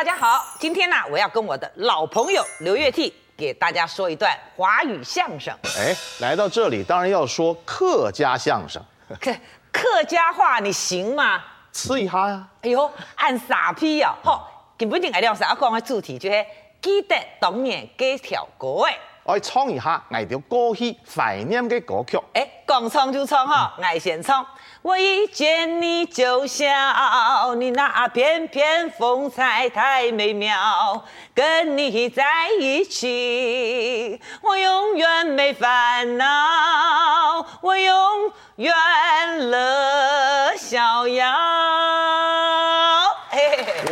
大家好，今天呢，我要跟我的老朋友刘月替给大家说一段华语相声。哎，来到这里当然要说客家相声。客客家话你行吗？吃一下呀。哎呦，按傻批啊！好，根本上来讲是要讲的主题就是记得当年几条歌哎。我唱一下爱条过去怀念的歌曲。哎，讲唱就唱哈，爱先唱。我一见你就笑，你那翩翩风采太美妙，跟你在一起，我永远没烦恼，我永远乐逍遥。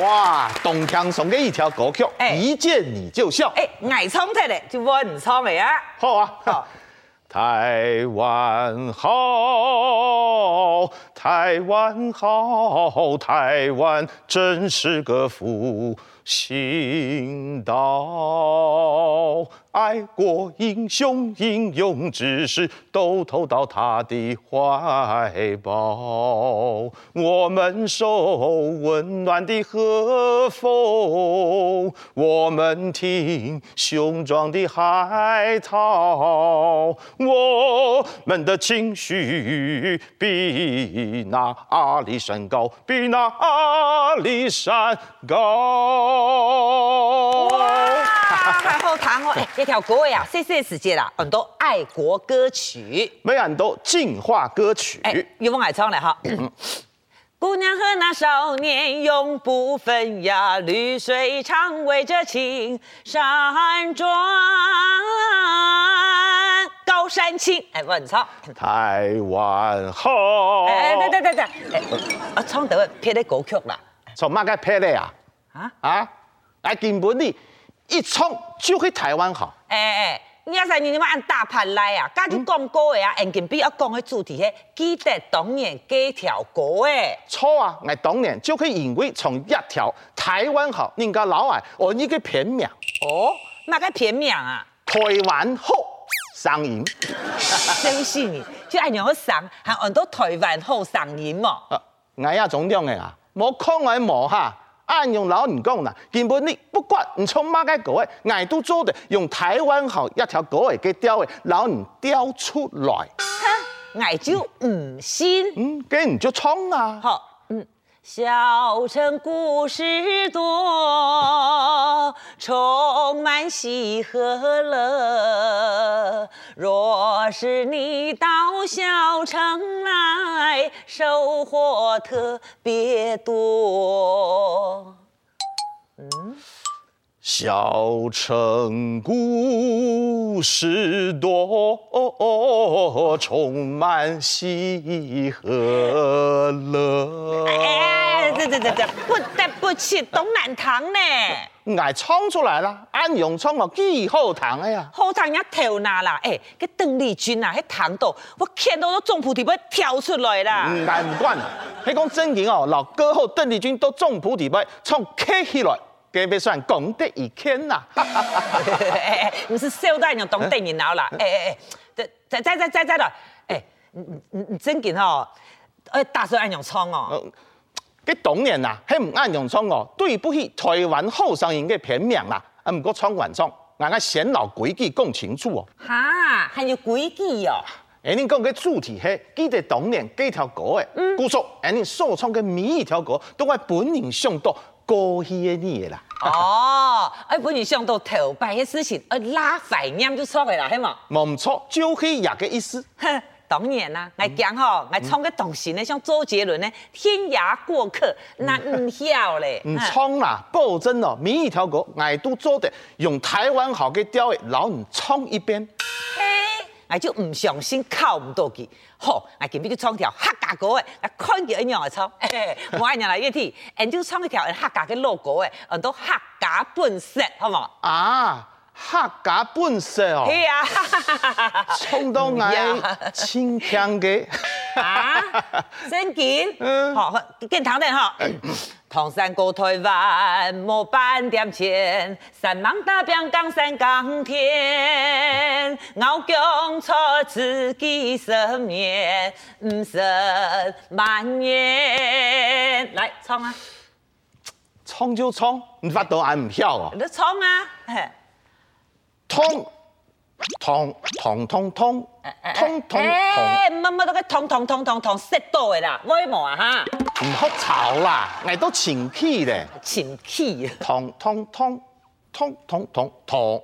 哇，东强送给一条歌曲，欸、一见你就笑。哎，爱唱的嘞，就我唔唱的啊。好啊，好。台湾好，台湾好，台湾真是个福。行道。爱国英雄英勇志士都投到他的怀抱，我们受温暖的和风，我们听雄壮的海涛，我们的情绪比那阿里山高，比那阿里山高。哇，太好听哦！这条歌呀，谢谢时间啦，很多爱国歌曲，没很多净化歌曲。哎，有冇爱唱嘞哈？姑娘和那少年永不分呀，绿水长围着青山转，高山青。哎，我唱。台湾好。哎，对对对对，哎，我唱得偏的歌曲啦。从哪个偏的呀？啊啊，来根本你。一唱就去台湾好。哎哎，你要是你你们按大盘来啊，刚就讲过的啊，眼镜比要讲的主题是记得当年几条歌诶。错啊，我当年就可以因为从一条台湾好，人家老外哦一个片名。哦，哪个片名啊？台湾好上瘾。真是你，就按样好上，还很多台湾好上瘾嘛。啊，我也种种的啊，冇看我冇哈。按用老人讲啦，根本你不管你从哪个歌位，俺都做的用台湾好一条狗诶给雕诶，老人雕出来。哼，我就唔信。嗯，给你就冲啊。好，嗯，小城故事多，充满喜和乐。若是你到小城来，收获特别多。小城故事多，充满喜和乐。哎，这这这这，不得不起东南堂呢。爱唱出来了，安永唱哦，几好听哎呀！好听呀，跳哪啦？哎，个邓丽君啊，喺堂度，我看到都总菩提不跳出来啦。唔爱唔管，你讲真经哦，老歌后邓丽君都总菩提不唱起起来，给别算功德一千呐。哎 哎，不是少带你懂得你脑啦。哎哎哎，在在在在在的，哎，你你你真经哦，哎，大声安永唱哦。佮当年啊，系唔按用唱哦，对不起台湾好声音嘅片名啦，啊唔过唱完唱，俺个先老规矩讲清楚哦。哈，还有规矩哦。哎，你讲嘅主题系记得当年几条歌诶，嗯，故说哎，你所唱嘅每一条歌都系本人想到过去嘅嘢啦。哦，哎，本人想到头摆的事情，呃，拉怀念就错嘅啦，系嘛？冇错，就是一个意思。哼当然啦，我讲吼，我唱个东西呢，像周杰伦呢，《天涯过客》，那唔晓咧。唔唱啦，保证哦，每一条歌我都做得用台湾好嘅调诶，老唔唱一遍。嘿，我就唔相信靠唔到佢。好，我今日就创条客家歌诶，啊看见一样嚟唱。我爱人来一天，俺就创一条客家嘅老歌诶，很多客家本色，好冇？啊。客家本色哦，系 啊，冲到我清腔嘅啊，真见，嗯，好，见唐人哈，唐山过台湾，无半点钱，山盟大兵江山钢铁，敖强出自己生面，唔剩万年，来唱啊。冲就冲，你发抖还唔晓哦。你冲啊！通，通，通，通，通，通，通，通。哎，乜乜都个通通通通通，识到的啦，威冇啊哈！唔好吵啦，我都前气咧。清气。通通通，通通通通。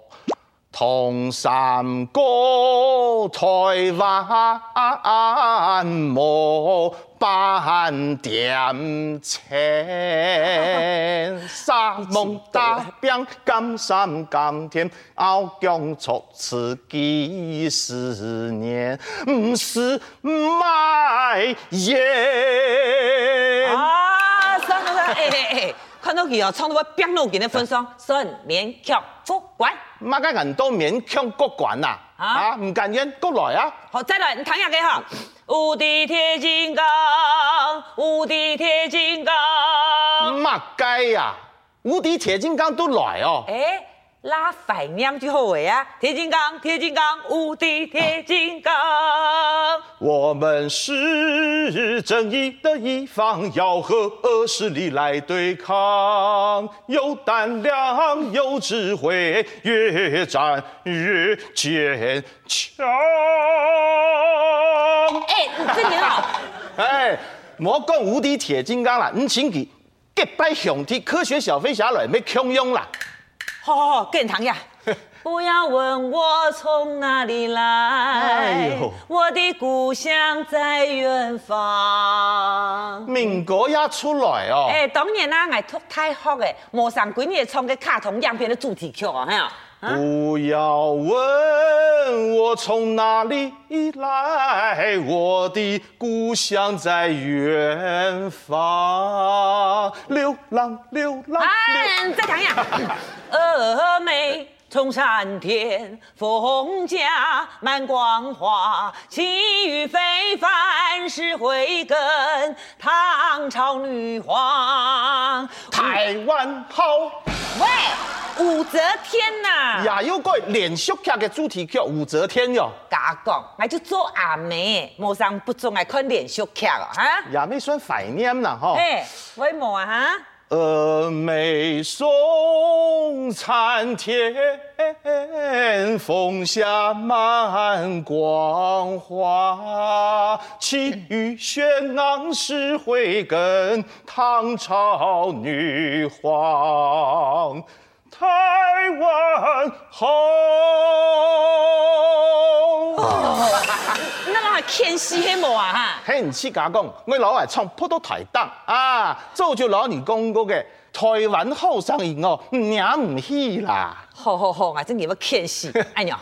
同山高台湾无半点钱，沙漠大兵敢山敢田，翱翔出此几十年，不是卖盐。啊，算了算了，哎哎哎，看到佢啊，唱到我变路见的分上，算勉强不管。马家人都勉强过关啦，啊，唔甘愿过来啊！好，再来，你听下佢哈，无敌铁金刚，无敌铁金刚。乜鸡呀？无敌铁金刚都来哦。欸拉反念就好诶啊！铁金刚，铁金刚，无敌铁金刚。我们是正义的一方，要和恶势力来对抗。有胆量，有智慧，越战越坚强。哎，你真挺好。哎，莫讲无敌铁金刚啦，你请给结拜兄弟科学小飞侠来，没空用啦。好好好，跟唐呀！不要问我从哪里来，哎、我的故乡在远方。民歌也出来哦。哎，当年啊，我读太好诶，莫上几年唱个卡通样片的主题曲啊，嘿啊。不要问我从哪里来，我的故乡在远方。流浪，流浪。哎，再讲一下。峨眉崇山巅，凤甲满光华，气宇非凡是慧根，唐朝女皇。台湾好。喂，武则天呐、啊！也有个连续剧的主题曲《武则天》哟。假讲，我就做阿妹，无上不中爱看连续剧哦，哈。也没算怀念啦，哈。哎，为么啊，哈？峨眉嵩参天，凤甲满光华，气宇轩昂是慧根，唐朝女皇，台湾好。天西黑魔啊哈！嘿，唔似假讲，我老爱唱普通台当啊，早就老你讲过嘅台湾好声音哦，娘唔起啦。好好好，我真叫要天西。哎呀，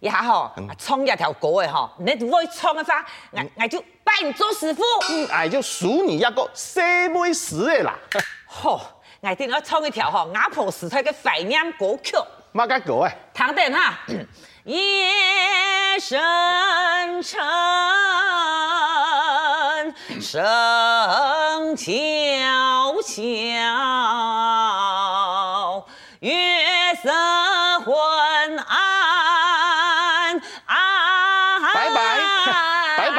一下吼，创一条歌嘅吼，你会唱嘅话，我我就拜你做师傅。嗯，哎就数你一个细妹死嘅啦。好，我听我创一条吼阿婆时代嘅怀念歌曲。乜嘅歌诶？唐等哈。夜深沉，声悄悄，月色昏暗。啊，拜拜，拜拜。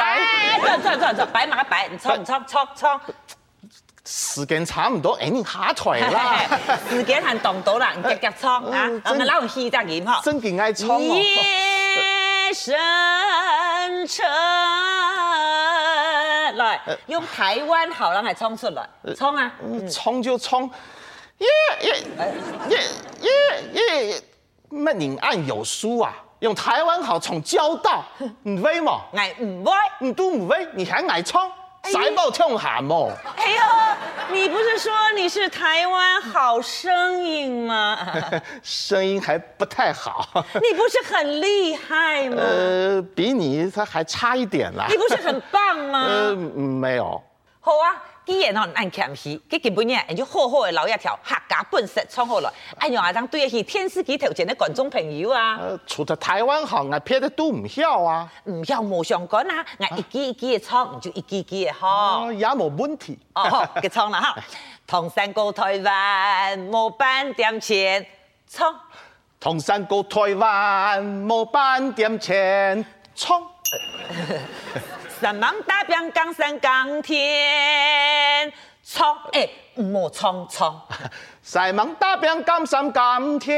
白马白，你唱你唱唱唱。时间差唔多，哎，你下台啦。时间还动到啦，你继续唱啊！真嘅爱唱哦。夜深沉，来用台湾好人来冲出来，冲啊！冲就冲。耶耶耶耶耶，乜宁案有书啊？用台湾好冲交道，唔会嘛？爱唔威？你都唔威，你还爱冲？塞爆跳喊哦！哎呦，你不是说你是台湾好声音吗？声音还不太好。你不是很厉害吗？呃，比你他还差一点啦。你不是很棒吗？呃，没有。好啊。既然吼按谦虚，佢基本嘢，就好好的留一条客家本色创好了。哎呀，阿当对得起电视机头前的观众朋友啊！呃，除了台湾行，啊别的都唔晓啊。唔晓冇相干啊，我一句一句的唱，就一句一句的好。也冇问题。哦，好，佢唱啦哈。唐山过台湾，冇半点钱，唱。唐山过台湾，冇半点钱，唱。三芒大兵江山钢天，冲！哎，莫冲冲！塞芒大兵甘山甘田，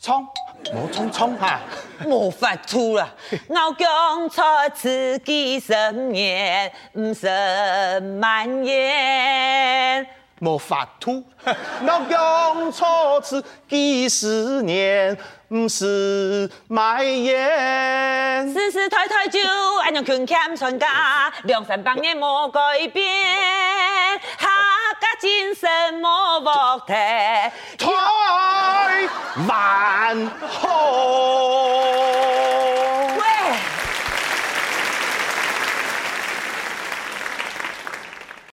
冲，莫冲冲哈，没法度啦！我讲错字几十年，唔是蔓延。没法度，我讲错字几十年，唔是卖烟。世世代代就安样勤俭传家，两三百年莫改变。精神莫忘提，台湾好。